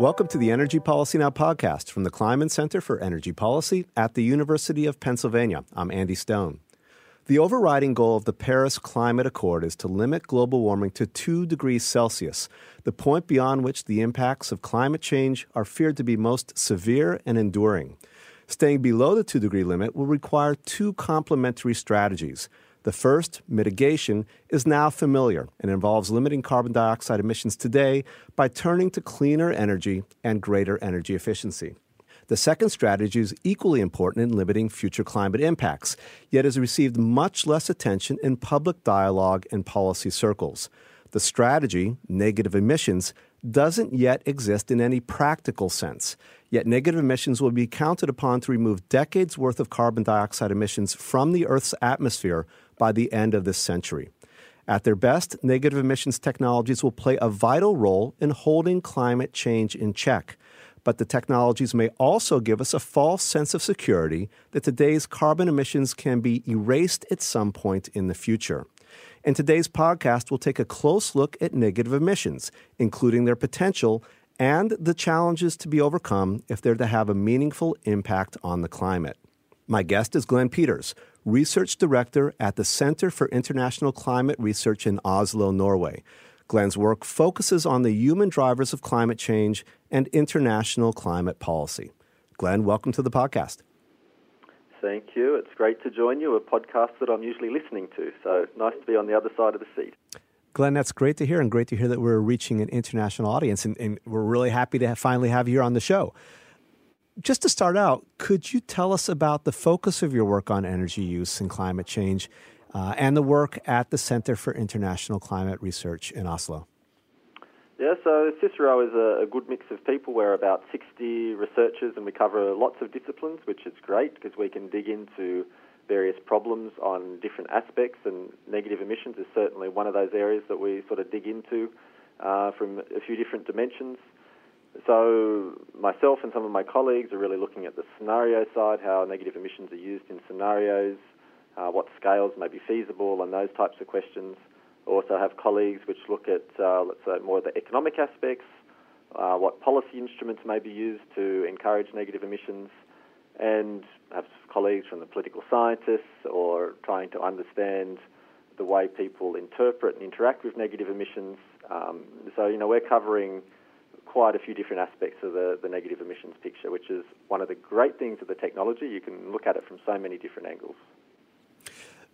Welcome to the Energy Policy Now podcast from the Kleinman Center for Energy Policy at the University of Pennsylvania. I'm Andy Stone. The overriding goal of the Paris Climate Accord is to limit global warming to 2 degrees Celsius, the point beyond which the impacts of climate change are feared to be most severe and enduring. Staying below the 2 degree limit will require two complementary strategies. The first, mitigation, is now familiar and involves limiting carbon dioxide emissions today by turning to cleaner energy and greater energy efficiency. The second strategy is equally important in limiting future climate impacts, yet has received much less attention in public dialogue and policy circles. The strategy, negative emissions, doesn't yet exist in any practical sense. Yet negative emissions will be counted upon to remove decades worth of carbon dioxide emissions from the Earth's atmosphere by the end of this century. At their best, negative emissions technologies will play a vital role in holding climate change in check. But the technologies may also give us a false sense of security that today's carbon emissions can be erased at some point in the future. In today's podcast, we'll take a close look at negative emissions, including their potential and the challenges to be overcome if they're to have a meaningful impact on the climate. My guest is Glenn Peters, Research Director at the Center for International Climate Research in Oslo, Norway. Glenn's work focuses on the human drivers of climate change and international climate policy. Glenn, welcome to the podcast. Thank you. It's great to join you, a podcast that I'm usually listening to. So nice to be on the other side of the seat. Glenn, that's great to hear, and great to hear that we're reaching an international audience, and, and we're really happy to have, finally have you here on the show. Just to start out, could you tell us about the focus of your work on energy use and climate change, uh, and the work at the Center for International Climate Research in Oslo? Yeah, so CICERO is a, a, good mix of people. We're about 60 researchers and we cover lots of disciplines, which is great because we can dig into various problems on different aspects, and negative emissions is certainly one of those areas that we sort of dig into uh, from a few different dimensions. So, myself and some of my colleagues are really looking at the scenario side, how negative emissions are used in scenarios, uh, what scales may be feasible, and those types of questions. Also, have colleagues which look at, uh, let's say, more of the economic aspects, uh, what policy instruments may be used to encourage negative emissions, and have colleagues from the political scientists or trying to understand the way people interpret and interact with negative emissions. Um, so, you know, we're covering quite a few different aspects of the, the negative emissions picture, which is one of the great things of the technology. You can look at it from so many different angles.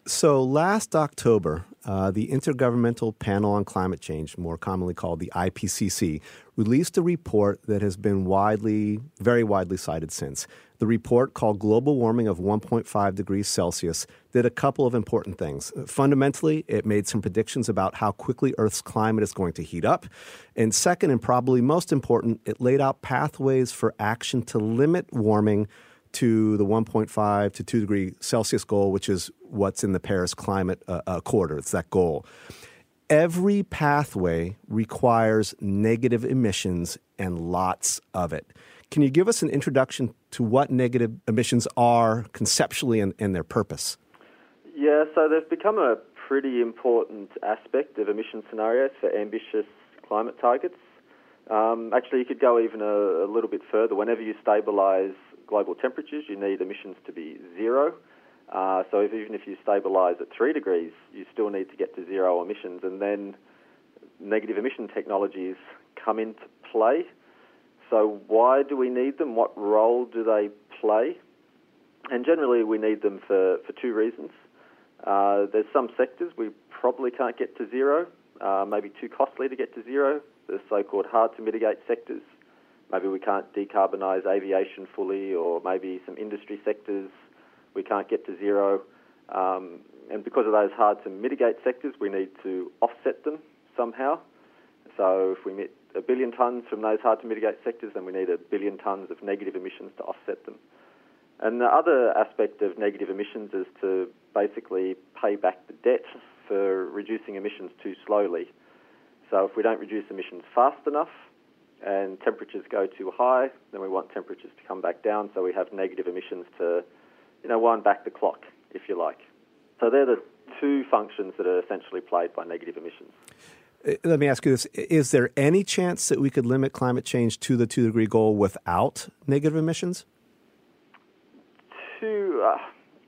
So, last October, uh, the Intergovernmental Panel on Climate Change, more commonly called the IPCC, released a report that has been widely, very widely cited since. The report, called Global Warming of 1.5 Degrees Celsius, did a couple of important things. Fundamentally, it made some predictions about how quickly Earth's climate is going to heat up. And second, and probably most important, it laid out pathways for action to limit warming to the 1.5 to 2 degree Celsius goal, which is what's in the Paris Climate uh, Accord. It's that goal. Every pathway requires negative emissions and lots of it. Can you give us an introduction to what negative emissions are conceptually and, and their purpose? Yeah, so they've become a pretty important aspect of emission scenarios for ambitious climate targets. Um, actually, you could go even a, a, little bit further. Whenever you stabilise global temperatures, you need emissions to be zero. Uh, so if, even if you stabilise at three degrees, you still need to get to zero emissions, and then negative emission technologies come into play. So why do we need them? What role do they play? And generally, we need them for, for two reasons. Uh, there's some sectors we probably can't get to zero, uh, maybe too costly to get to zero, the so-called hard to mitigate sectors. Maybe we can't decarbonise aviation fully, or maybe some industry sectors we can't get to zero. Um, and because of those hard to mitigate sectors, we need to offset them somehow. So if we emit a billion tonnes from those hard to mitigate sectors, then we need a billion tonnes of negative emissions to offset them. And the other aspect of negative emissions is to basically pay back the debt for reducing emissions too slowly. So if we don't reduce emissions fast enough, and temperatures go too high, then we want temperatures to come back down so we have negative emissions to, you know, wind back the clock, if you like. So they're the two functions that are essentially played by negative emissions. Uh, let me ask you this: Is there any chance that we could limit climate change to the two degree goal without negative emissions? Two, uh,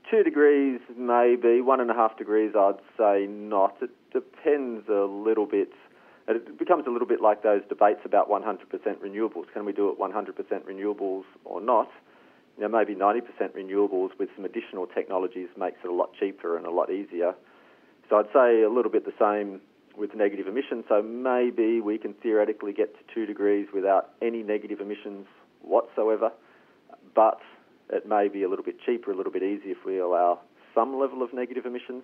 two degrees, maybe. One and a half degrees, I'd say not. It depends a little bit. It becomes a little bit like those debates about 100% renewables. Can we do it 100% renewables or not? Know, maybe 90% renewables with some additional technologies makes it a lot cheaper and a lot easier. So I'd say a little bit the same with negative emissions. So maybe we can theoretically get to two degrees without any negative emissions whatsoever, but it may be a little bit cheaper, a little bit easier if we allow some level of negative emissions.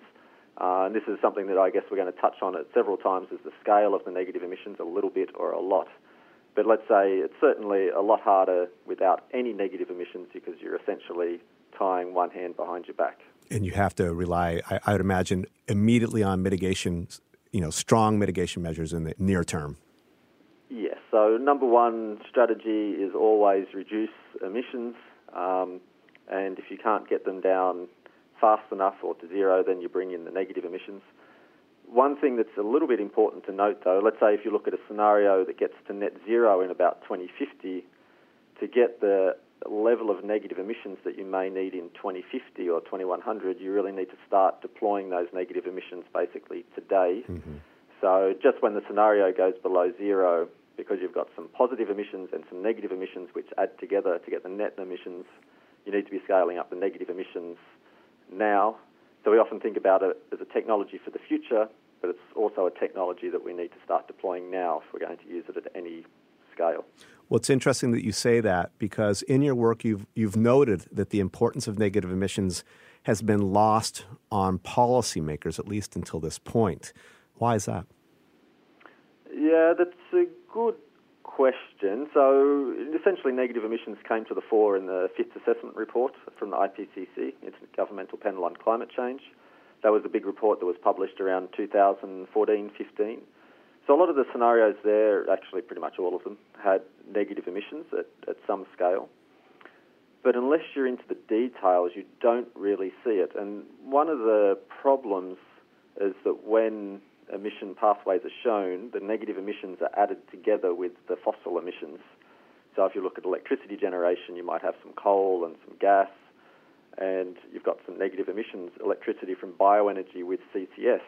Uh, and this is something that I guess we're going to touch on it several times is the scale of the negative emissions, a little bit or a lot. But let's say it's certainly a lot harder without any negative emissions because you're essentially tying one hand behind your back. And you have to rely, I, I would imagine, immediately on mitigation, you know, strong mitigation measures in the near term. Yes. So number one strategy is always reduce emissions. Um, and if you can't get them down fast enough or to zero, then you bring in the negative emissions. One thing that's a little bit important to note, though, let's say if you look at a scenario that gets to net zero in about 2050, to get the level of negative emissions that you may need in 2050 or 2100, you really need to start deploying those negative emissions basically today. Mm-hmm. So just when the scenario goes below zero, because you've got some positive emissions and some negative emissions which add together to get the net emissions, you need to be scaling up the negative emissions now. So we often think about it as a technology for the future, but it's also a technology that we need to start deploying now if we're going to use it at any scale. Well, it's interesting that you say that because in your work you've you've noted that the importance of negative emissions has been lost on policymakers, at least until this point. Why is that? Yeah, that's a good question. So essentially, negative emissions came to the fore in the fifth assessment report from the IPCC, Intergovernmental Panel on Climate Change. That was a big report that was published around 2014 15. So a lot of the scenarios there, actually pretty much all of them, had negative emissions at, at some scale. But unless you're into the details, you don't really see it. And one of the problems is that when emission pathways are shown, the negative emissions are added together with the fossil emissions. So if you look at electricity generation, you might have some coal and some gas, and you've got some negative emissions, electricity from bioenergy with CCS,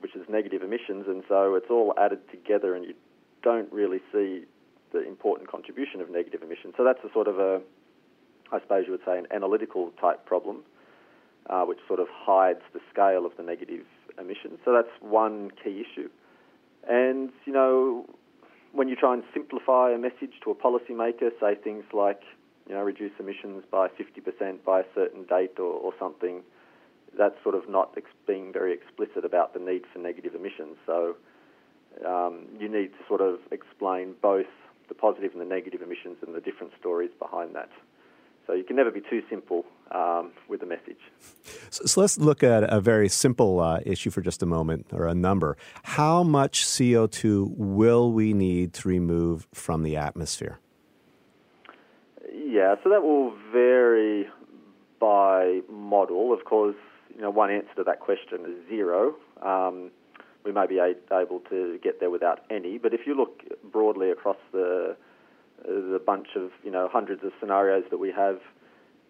which is negative emissions, and so it's all added together, and you don't really see the important contribution of negative emissions. So that's a sort of a, I suppose you would say, an analytical type problem, uh, which sort of hides the scale of the negative emissions. So that's one key issue. And, you know, when you try and simplify a message to a policymaker, say things like, you know, reduce emissions by 50% by a certain date or, or something, that's sort of not ex- being very explicit about the need for negative emissions. So um, you need to sort of explain both the positive and the negative emissions and the different stories behind that. So you can never be too simple um, with the message. So, so, let's look at a very simple uh, issue for just a moment, or a number. How much CO2 will we need to remove from the atmosphere? Yeah, so that will vary by model. Of course, you know, one answer to that question is zero. Um, we may be able to get there without any, but if you look broadly across the the bunch of you know hundreds of scenarios that we have,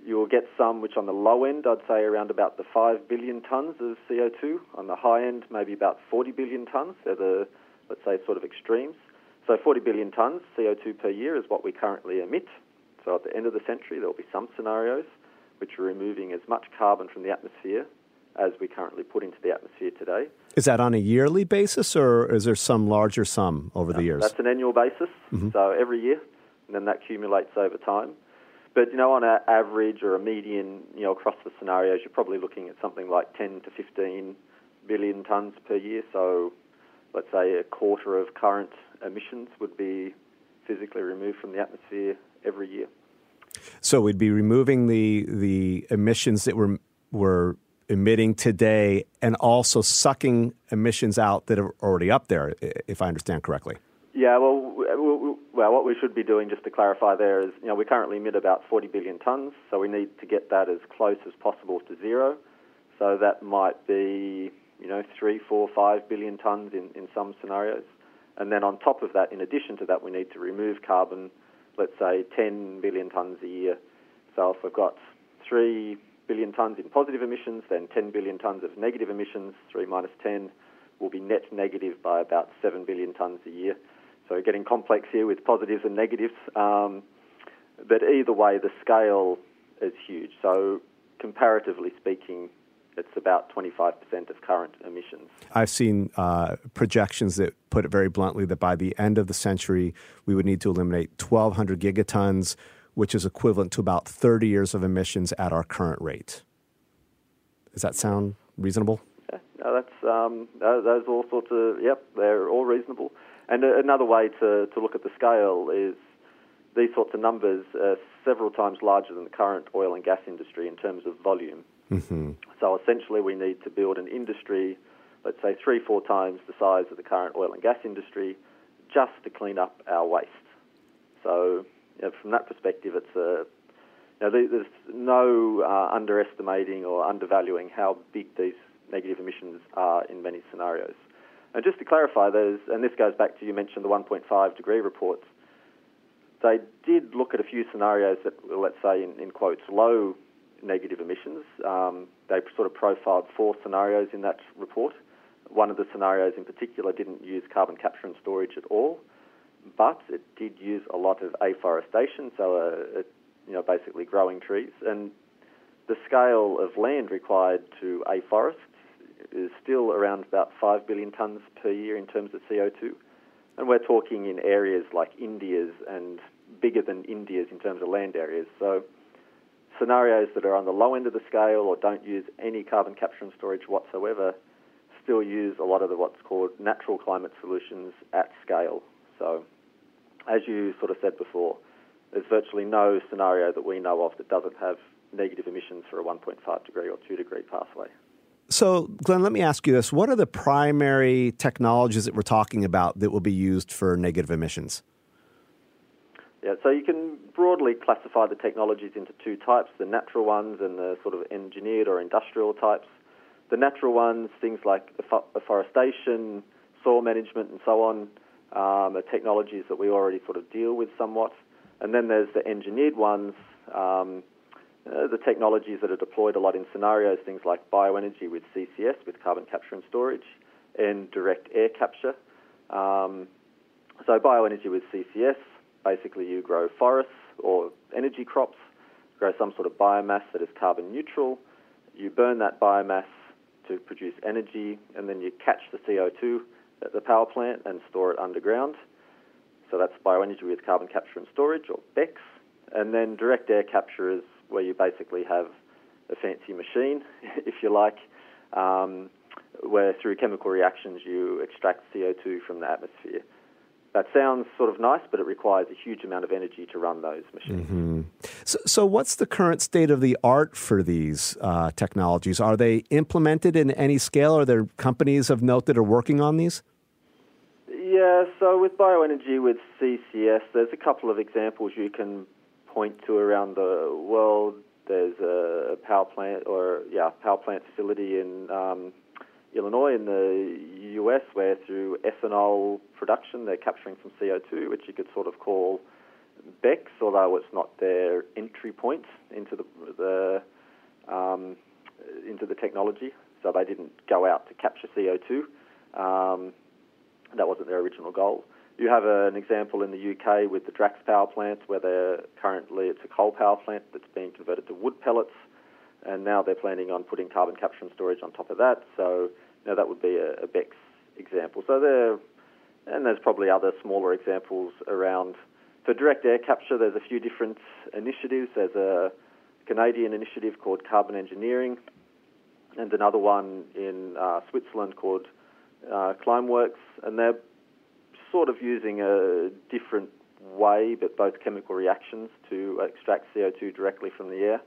you'll get some which on the low end I'd say around about the five billion tons of CO2. On the high end, maybe about 40 billion tons. They're the let's say sort of extremes. So 40 billion tons CO2 per year is what we currently emit. So at the end of the century, there will be some scenarios which are removing as much carbon from the atmosphere as we currently put into the atmosphere today. Is that on a yearly basis, or is there some larger sum over no, the years? That's an annual basis. Mm-hmm. So every year, and then that accumulates over time. But you know, on an average or a median, you know, across the scenarios, you're probably looking at something like 10 to 15 billion tons per year. So, let's say a quarter of current emissions would be physically removed from the atmosphere every year. So we'd be removing the the emissions that we're we're emitting today, and also sucking emissions out that are already up there, if I understand correctly. Yeah, well, well, what we should be doing, just to clarify there, is you know we currently emit about 40 billion tonnes, so we need to get that as close as possible to zero. So that might be you know three, four, five billion tons in, in some scenarios. And then on top of that, in addition to that, we need to remove carbon, let's say 10 billion tons a year. So if we've got 3 billion tons in positive emissions, then 10 billion tons of negative emissions, 3 minus 10, will be net negative by about 7 billion tons a year. So getting complex here with positives and negatives. Um, but either way, the scale is huge. So comparatively speaking, it's about 25% of current emissions. I've seen uh, projections that put it very bluntly that by the end of the century, we would need to eliminate 1,200 gigatons, which is equivalent to about 30 years of emissions at our current rate. Does that sound reasonable? Yeah, no, that's um, those all sorts of yep, they're all reasonable. And another way to, to look at the scale is these sorts of numbers are several times larger than the current oil and gas industry in terms of volume. Mm-hmm. So essentially, we need to build an industry, let's say three, four times the size of the current oil and gas industry, just to clean up our waste. So, you know, from that perspective, it's a you know, there's no uh, underestimating or undervaluing how big these negative emissions are in many scenarios. And just to clarify, those, and this goes back to you mentioned the 1.5 degree reports. They did look at a few scenarios that, let's say, in, in quotes, low negative emissions. Um, they sort of profiled four scenarios in that report. One of the scenarios in particular didn't use carbon capture and storage at all, but it did use a lot of afforestation, so uh, it, you know basically growing trees. And the scale of land required to afforest is still around about 5 billion tonnes per year in terms of CO2. And we're talking in areas like India's and bigger than India's in terms of land areas. So scenarios that are on the low end of the scale or don't use any carbon capture and storage whatsoever still use a lot of the what's called natural climate solutions at scale. So, as you sort of said before, there's virtually no scenario that we know of that doesn't have negative emissions for a 1.5 degree or 2 degree pathway. So, Glenn, let me ask you this. What are the primary technologies that we're talking about that will be used for negative emissions? Yeah, so you can broadly classify the technologies into two types the natural ones and the sort of engineered or industrial types. The natural ones, things like afforestation, soil management, and so on, um, are technologies that we already sort of deal with somewhat. And then there's the engineered ones, um, uh, the technologies that are deployed a lot in scenarios, things like bioenergy with CCS, with carbon capture and storage, and direct air capture. Um, so bioenergy with CCS, basically you grow forests or energy crops, grow some sort of biomass that is carbon neutral. You burn that biomass to produce energy, and then you catch the CO2 at the power plant and store it underground. So that's bioenergy with carbon capture and storage, or BECCS. And then direct air capture is where you basically have a fancy machine, if you like, um, where through chemical reactions you extract CO2 from the atmosphere that sounds sort of nice, but it requires a huge amount of energy to run those machines. Mm-hmm. So, so, what's the current state of the art for these uh, technologies? Are they implemented in any scale? Are there companies of note that are working on these? Yeah, so with bioenergy, with CCS, there's a couple of examples you can point to around the world. There's a power plant, or yeah, power plant facility in um, Illinois in the US, where through ethanol production they're capturing some CO2, which you could sort of call BECCS, although it's not their entry point into the, the um, into the technology. So they didn't go out to capture CO2. Um, that wasn't their original goal. You have a, an example in the UK with the Drax power plant, where they're currently it's a coal power plant that's being converted to wood pellets, and now they're planning on putting carbon capture and storage on top of that. So now that would be a, a example. So there, and there's probably other smaller examples around. For direct air capture, there's a few different initiatives. There's a Canadian initiative called Carbon Engineering, and another one in uh, Switzerland called uh, Climeworks, and they're sort of using a different way, but both chemical reactions to extract CO2 directly from the air.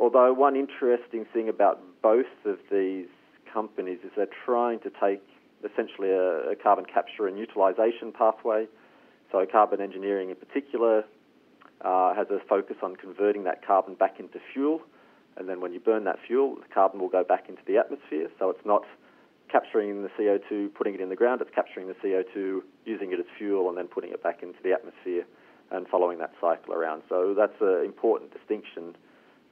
Although one interesting thing about both of these companies is they're trying to take essentially a, a carbon capture and utilization pathway. So, carbon engineering in particular uh, has a focus on converting that carbon back into fuel. And then when you burn that fuel, the carbon will go back into the atmosphere. So, it's not capturing the CO2, putting it in the ground, it's capturing the CO2, using it as fuel, and then putting it back into the atmosphere and following that cycle around. So that's an important distinction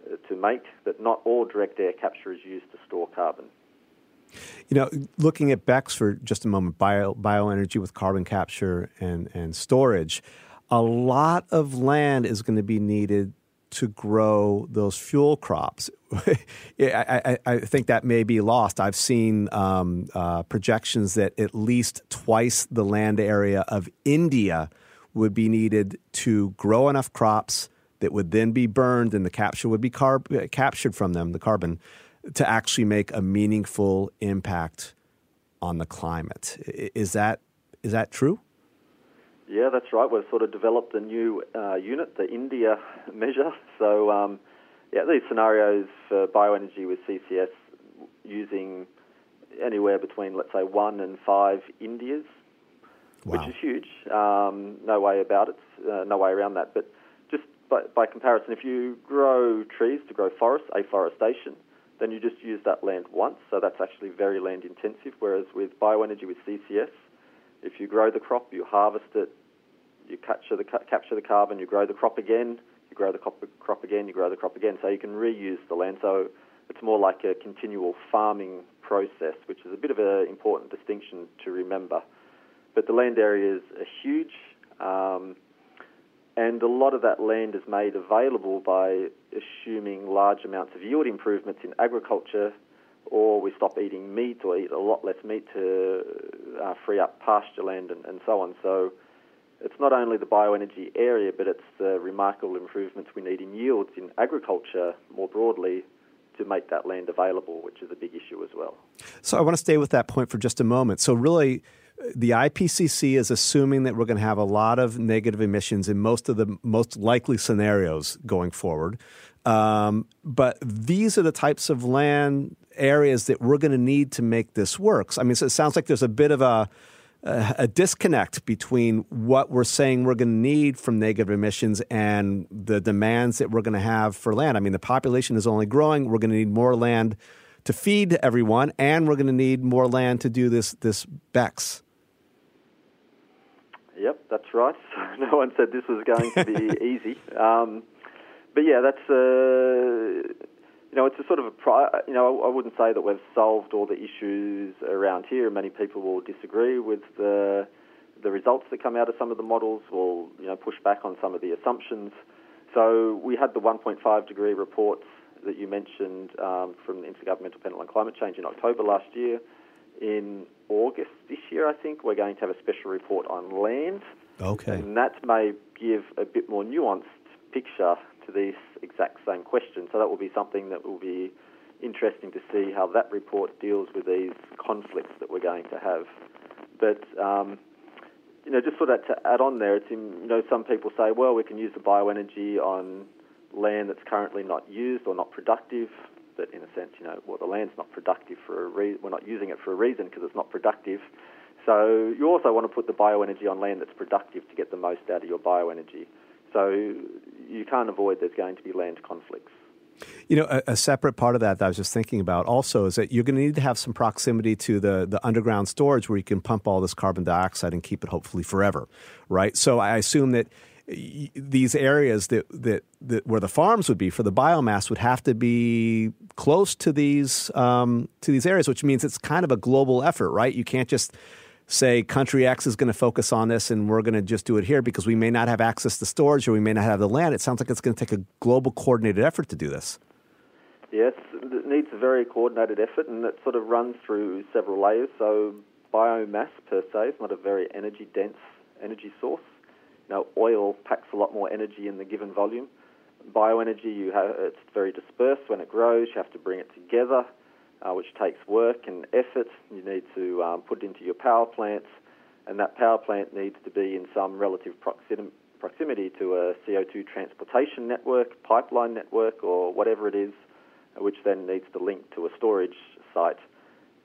uh, to make that not all direct air capture is used to store carbon. You know, looking at BECCS for just a moment, bio, bioenergy with carbon capture and, and storage, a lot of land is going to be needed to grow those fuel crops. I, I, I, think that may be lost. I've seen um, uh, projections that at least twice the land area of India would be needed to grow enough crops that would then be burned and the capture would be carb- captured from them, the carbon, to actually make a meaningful impact on the climate. Is that, is that true? Yeah, that's right. We've sort of developed a new uh, unit, the India measure. So, um, yeah, these scenarios for bioenergy with CCS using anywhere between, let's say, one and five Indias, wow. which is huge. Um, no way about it, uh, no way around that. But just by, by comparison, if you grow trees to grow forests, afforestation, then you just use that land once. So that's actually very land intensive. Whereas with bioenergy with CCS, if you grow the crop, you harvest it, you capture the capture the carbon, you grow the crop again, you grow the crop, crop again, you grow the crop again. So you can reuse the land. So it's more like a continual farming process, which is a bit of an important distinction to remember. But the land areas are huge, um, and a lot of that land is made available by assuming large amounts of yield improvements in agriculture, or we stop eating meat or eat a lot less meat to uh, free up pasture land and, and so on. So it's not only the bioenergy area, but it's the remarkable improvements we need in yields in agriculture more broadly to make that land available, which is a big issue as well. So I want to stay with that point for just a moment. So really, the IPCC is assuming that we're going to have a lot of negative emissions in most of the most likely scenarios going forward. Um, but these are the types of land areas that we're going to need to make this work. So, I mean, so it sounds like there's a bit of a a disconnect between what we're saying we're going to need from negative emissions and the demands that we're going to have for land. I mean, the population is only growing. We're going to need more land to feed everyone, and we're going to need more land to do this this BECCS. Yep, that's right. No one said this was going to be easy. Um, but yeah, that's uh, you know, it's a sort of a, pri- you know, I wouldn't say that we've solved all the issues around here. Many people will disagree with the the results that come out of some of the models. Will you know push back on some of the assumptions. So we had the 1.5 degree reports that you mentioned um, from the Intergovernmental Panel on Climate Change in October last year. In August this year, I think we're going to have a special report on land. Okay. And that may give a bit more nuanced picture to these exact same question. So that will be something that will be interesting to see how that report deals with these conflicts that we're going to have. But um, you know, just for that to add on there, it's in, you know some people say, well, we can use the bioenergy on land that's currently not used or not productive. But in a sense, you know, well, the land's not productive for a reason. We're not using it for a reason because it's not productive. So you also want to put the bioenergy on land that's productive to get the most out of your bioenergy. So you can't avoid there's going to be land conflicts. You know, a, a, separate part of that that I was just thinking about also is that you're going to need to have some proximity to the, the underground storage where you can pump all this carbon dioxide and keep it hopefully forever, right? So I assume that these areas that, that, that where the farms would be for the biomass would have to be close to these um, to these areas, which means it's kind of a global effort, right? You can't just say country X is going to focus on this and we're going to just do it here because we may not have access to storage or we may not have the land. It sounds like it's going to take a global coordinated effort to do this. Yes, it needs a very coordinated effort and it sort of runs through several layers. So biomass per se is not a very energy dense energy source. Now oil packs a lot more energy in the given volume. Bioenergy, you have, it's very dispersed when it grows. You have to bring it together uh, which takes work and effort. You need to um, put it into your power plants, and that power plant needs to be in some relative proxim- proximity to a CO2 transportation network, pipeline network, or whatever it is, which then needs to link to a storage site.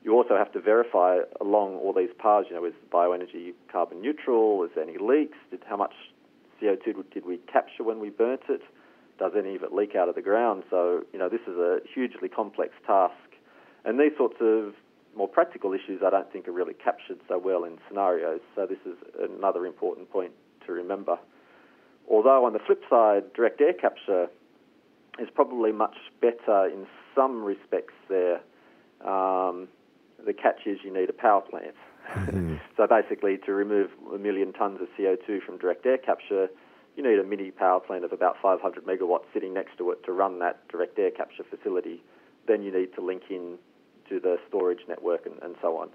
You also have to verify along all these paths, you know, is bioenergy carbon neutral? Is there any leaks? Did, how much CO2 did we capture when we burnt it? Does any of it leak out of the ground? So, you know, this is a hugely complex task and these sorts of more practical issues I don't think are really captured so well in scenarios. So this is another important point to remember. Although on the flip side, direct air capture is probably much better in some respects there. Um, the catch is you need a power plant. Mm-hmm. so basically, to remove a million tonnes of CO2 from direct air capture, you need a mini power plant of about 500 megawatts sitting next to it to run that direct air capture facility. Then you need to link in to the storage network and, and so on.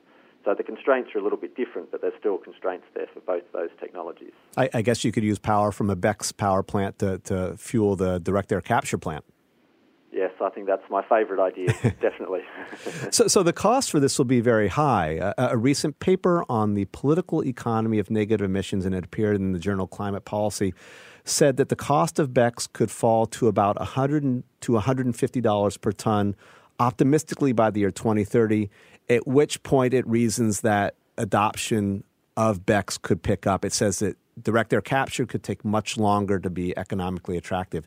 So the constraints are a little bit different, but there's still constraints there for both those technologies. I, I guess you could use power from a BECCS power plant to, to fuel the direct air capture plant. Yes, I think that's my favorite idea, definitely. so, so the cost for this will be very high. A, a, recent paper on the political economy of negative emissions, and it appeared in the journal Climate Policy, said that the cost of BECCS could fall to about 100 to 150 dollars per ton, optimistically by the year 2030. At which point, it reasons that adoption of BECCS could pick up. It says that direct air capture could take much longer to be economically attractive.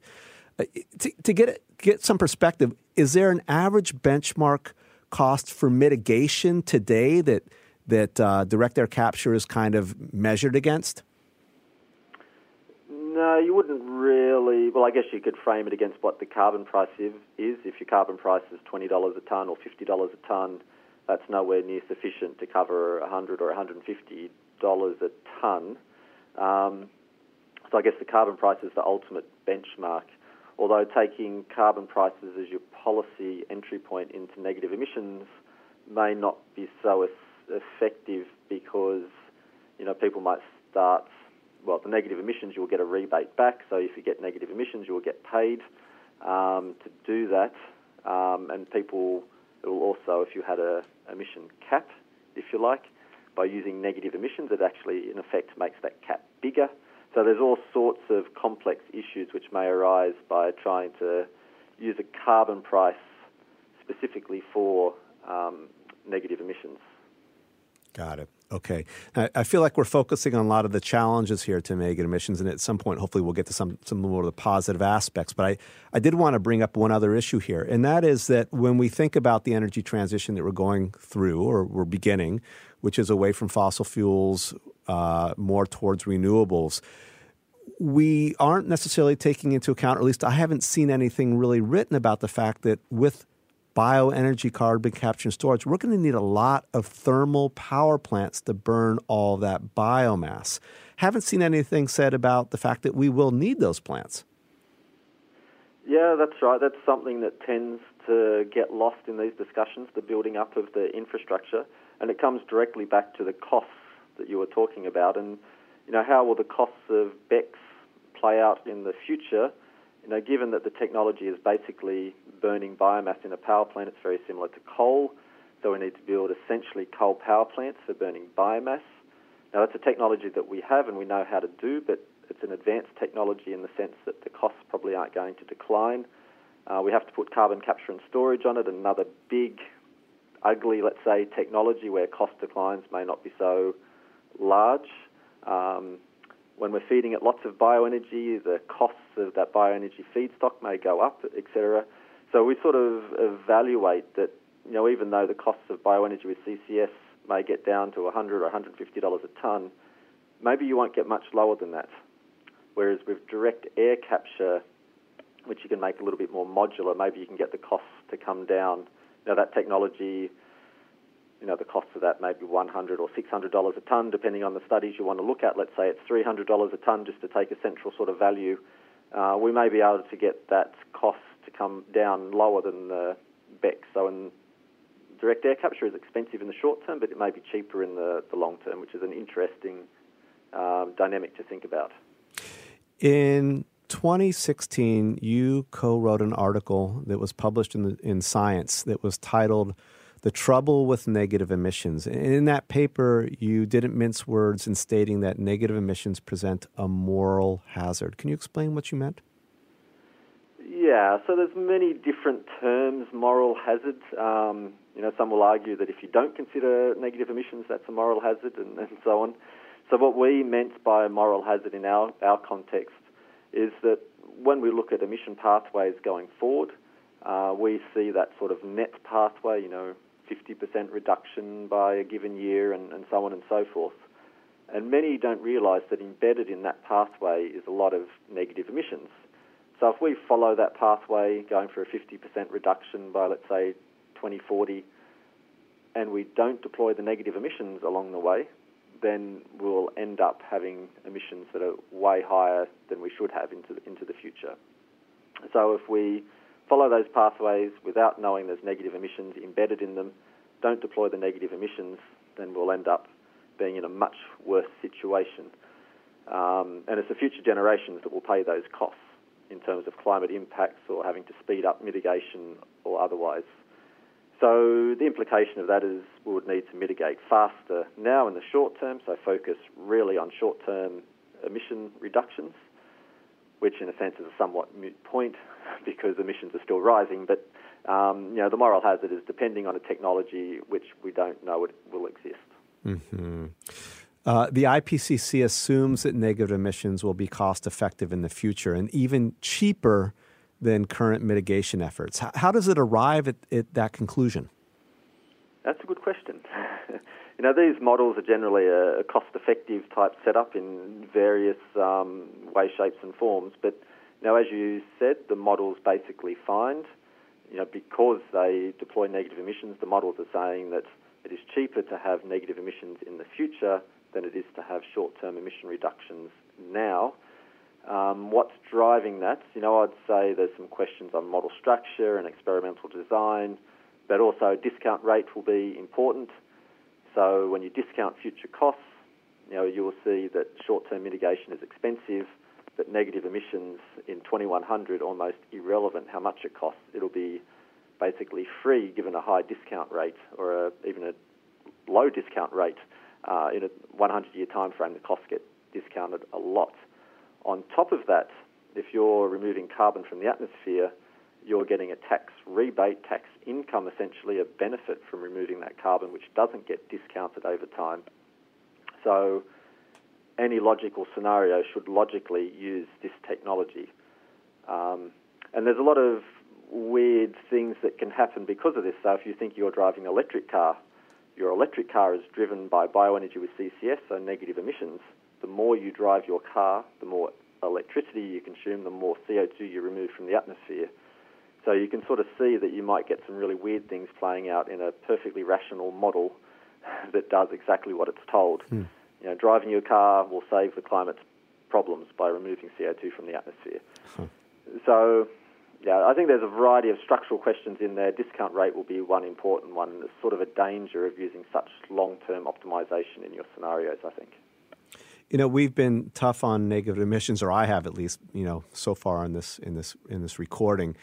Uh, to, to get get some perspective, is there an average benchmark cost for mitigation today that that uh, direct air capture is kind of measured against? No, you wouldn't really. Well, I guess you could frame it against what the carbon price is. If your carbon price is twenty dollars a ton or fifty dollars a ton, that's nowhere near sufficient to cover a hundred or one hundred and fifty dollars a ton. Um, so I guess the carbon price is the ultimate benchmark although taking carbon prices as your policy entry point into negative emissions may not be so effective because you know people might start well the negative emissions you'll get a rebate back so if you get negative emissions you'll get paid um, to do that um, and people will also if you had a emission cap if you like by using negative emissions it actually in effect makes that cap bigger so there's all sorts of complex issues which may arise by trying to use a carbon price specifically for um, negative emissions. Got it. Okay. I feel like we're focusing on a lot of the challenges here to negative emissions, and at some point, hopefully, we'll get to some, some more of the positive aspects. But I, I did want to bring up one other issue here, and that is that when we think about the energy transition that we're going through or we're beginning, which is away from fossil fuels, uh, more towards renewables, we aren't necessarily taking into account, or at least I haven't seen anything really written about the fact that with bioenergy carbon capture and storage, we're going to need a lot of thermal power plants to burn all that biomass. Haven't seen anything said about the fact that we will need those plants. Yeah, that's right. That's something that tends to get lost in these discussions, the building up of the infrastructure, and it comes directly back to the costs that you were talking about. And you know, how will the costs of BECCS play out in the future? You know, given that the technology is basically burning biomass in a power plant, it's very similar to coal. So we need to build essentially coal power plants for burning biomass. Now that's a technology that we have and we know how to do, but it's an advanced technology in the sense that the costs probably aren't going to decline. Uh, we have to put carbon capture and storage on it, another big, ugly, let's say, technology where cost declines may not be so large. Um, when we're feeding it lots of bioenergy, the costs of that bioenergy feedstock may go up, etc. So we sort of evaluate that, you know, even though the costs of bioenergy with CCS may get down to 100 or 150 dollars a ton, maybe you won't get much lower than that. Whereas with direct air capture, which you can make a little bit more modular, maybe you can get the costs to come down. Now that technology you know, the cost of that may be 100 or $600 a tonne, depending on the studies you want to look at. Let's say it's $300 a tonne just to take a central sort of value. Uh, we may be able to get that cost to come down lower than the BECCS. So in direct air capture is expensive in the short term, but it may be cheaper in the, the long term, which is an interesting um, dynamic to think about. In 2016, you co-wrote an article that was published in, the, in Science that was titled the trouble with negative emissions. In that paper, you didn't mince words in stating that negative emissions present a moral hazard. Can you explain what you meant? Yeah, so there's many different terms, moral hazard. Um, you know, some will argue that if you don't consider negative emissions, that's a moral hazard, and, and so on. So what we meant by moral hazard in our, our context is that when we look at emission pathways going forward, uh, we see that sort of net pathway, you know, 50% reduction by a given year, and, and so on and so forth. And many don't realise that embedded in that pathway is a lot of negative emissions. So if we follow that pathway, going for a 50% reduction by, let's say, 2040, and we don't deploy the negative emissions along the way, then we'll end up having emissions that are way higher than we should have into the, into the future. So if we follow those pathways without knowing there's negative emissions embedded in them, don't deploy the negative emissions, then we'll end up being in a much worse situation. Um, and it's the future generations that will pay those costs in terms of climate impacts or having to speed up mitigation or otherwise. So the implication of that is we would need to mitigate faster now in the short term, so focus really on short term emission reductions, which in a sense is a somewhat moot point because emissions are still rising. But um, you know, the moral hazard is depending on a technology which we don't know it will exist. Mm-hmm. Uh, the IPCC assumes that negative emissions will be cost effective in the future and even cheaper than current mitigation efforts. How, how does it arrive at, at, that conclusion? That's a good question. you know, these models are generally a, a cost effective type setup in various um, ways, shapes, and forms. But you know, as you said, the models basically find, you know, because they deploy negative emissions, the models are saying that it is cheaper to have negative emissions in the future than it is to have short term emission reductions now. Um, what's driving that? You know, I'd say there's some questions on model structure and experimental design, but also discount rate will be important. So when you discount future costs, you know, you will see that short-term mitigation is expensive, but negative emissions in 2100 almost irrelevant how much it costs. It'll be basically free given a high discount rate or a, even a low discount rate. Uh, in a 100-year time frame, the costs get discounted a lot. On top of that, if you're removing carbon from the atmosphere, you're getting a tax rebate, tax income, essentially a benefit from removing that carbon, which doesn't get discounted over time. So, any logical scenario should logically use this technology. Um, and there's a lot of weird things that can happen because of this. So, if you think you're driving an electric car, your electric car is driven by bioenergy with CCS, so negative emissions the more you drive your car, the more electricity you consume, the more CO2 you remove from the atmosphere. So you can sort of see that you might get some really weird things playing out in a perfectly rational model that does exactly what it's told. Hmm. You know, driving your car will save the climate's problems by removing CO2 from the atmosphere. Huh. So, yeah, I think there's a variety of structural questions in there. Discount rate will be one important one. There's sort of a danger of using such long-term optimization in your scenarios, I think. You know, we've been tough on negative emissions, or I have at least. You know, so far in this in this in this recording,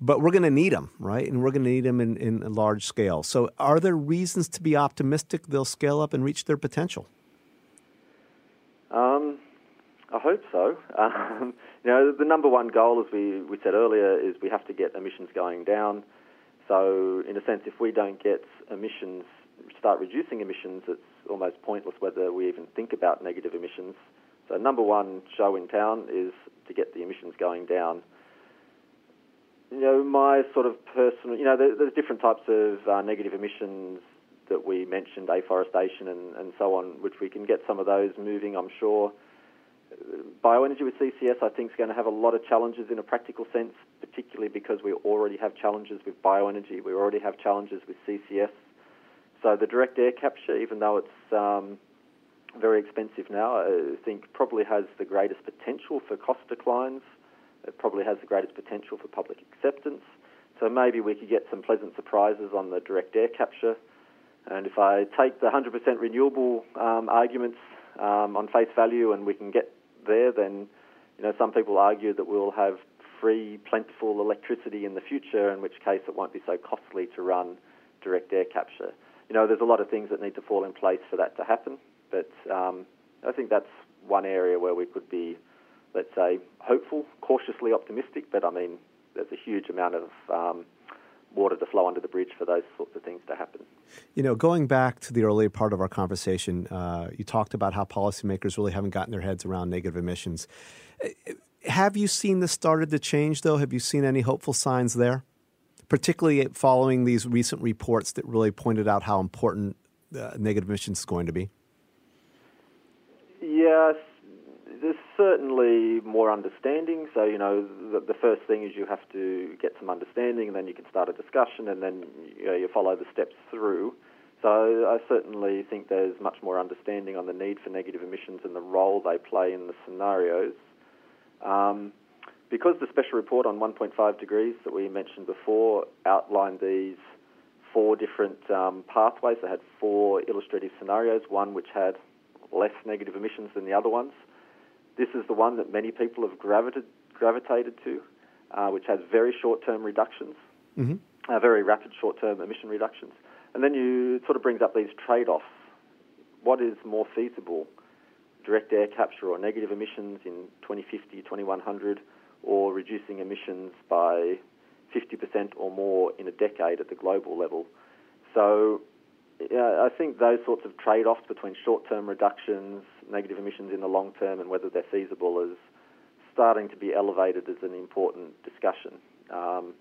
but we're going to need them, right? And we're going to need them in, in a large scale. So, are there reasons to be optimistic they'll scale up and reach their potential? I hope so. Um, you know, the number one goal, as we, we said earlier, is we have to get emissions going down. So, in a sense, if we don't get emissions, start reducing emissions, it's almost pointless whether we even think about negative emissions. So, number one show in town is to get the emissions going down. You know, my sort of personal, you know, there, there's different types of uh, negative emissions that we mentioned, afforestation and, and so on, which we can get some of those moving, I'm sure. Bioenergy with CCS, I think, is going to have a lot of challenges in a practical sense, particularly because we already have challenges with bioenergy. We already have challenges with CCS. So the direct air capture, even though it's um, very expensive now, I think probably has the greatest potential for cost declines. It probably has the greatest potential for public acceptance. So maybe we could get some pleasant surprises on the direct air capture. And if I take the 100% renewable um, arguments um, on face value and we can get there, then you know some people argue that we'll have free, plentiful electricity in the future, in which case it won't be so costly to run direct air capture you know, there's a lot of things that need to fall in place for that to happen. But um, I think that's one area where we could be, let's say, hopeful, cautiously optimistic. But I mean, there's a huge amount of um, water to flow under the bridge for those sorts of things to happen. You know, going back to the earlier part of our conversation, uh, you talked about how policymakers really haven't gotten their heads around negative emissions. Have you seen this started to change, though? Have you seen any hopeful signs there? particularly following these recent reports that really pointed out how important uh, negative emissions is going to be? Yes, there's certainly more understanding. So, you know, the, the, first thing is you have to get some understanding, and then you can start a discussion, and then you, know, you follow the steps through. So, I certainly think there's much more understanding on the need for negative emissions and the role they play in the scenarios. Um, because the special report on 1.5 degrees that we mentioned before outlined these four different um, pathways, they had four illustrative scenarios, one which had less negative emissions than the other ones. This is the one that many people have gravitated, gravitated to, uh, which has very short term reductions, mm-hmm. uh, very rapid short term emission reductions. And then you sort of brings up these trade offs. What is more feasible? Direct air capture or negative emissions in 2050, 2100, or reducing emissions by 50% or more in a decade at the global level. So yeah, I think those sorts of trade offs between short term reductions, negative emissions in the long term, and whether they're feasible is starting to be elevated as an important discussion. Um,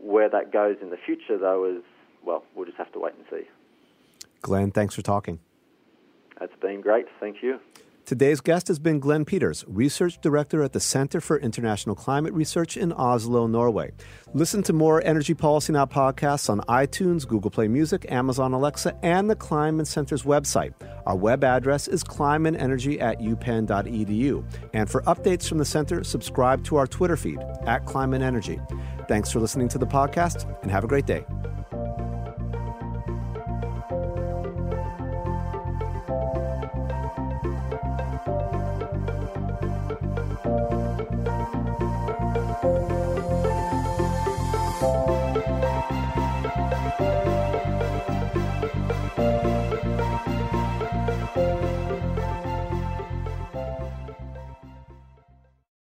where that goes in the future, though, is, well, we'll just have to wait and see. Glenn, thanks for talking. It's been great. Thank you. Today's guest has been Glenn Peters, Research Director at the Center for International Climate Research in Oslo, Norway. Listen to more Energy Policy Now podcasts on iTunes, Google Play Music, Amazon Alexa, and the Kleinman Center's website. Our web address is kleinmanenergy at upenn.edu. And for updates from the center, subscribe to our Twitter feed at Kleinman Energy. Thanks for listening to the podcast, and have a great day.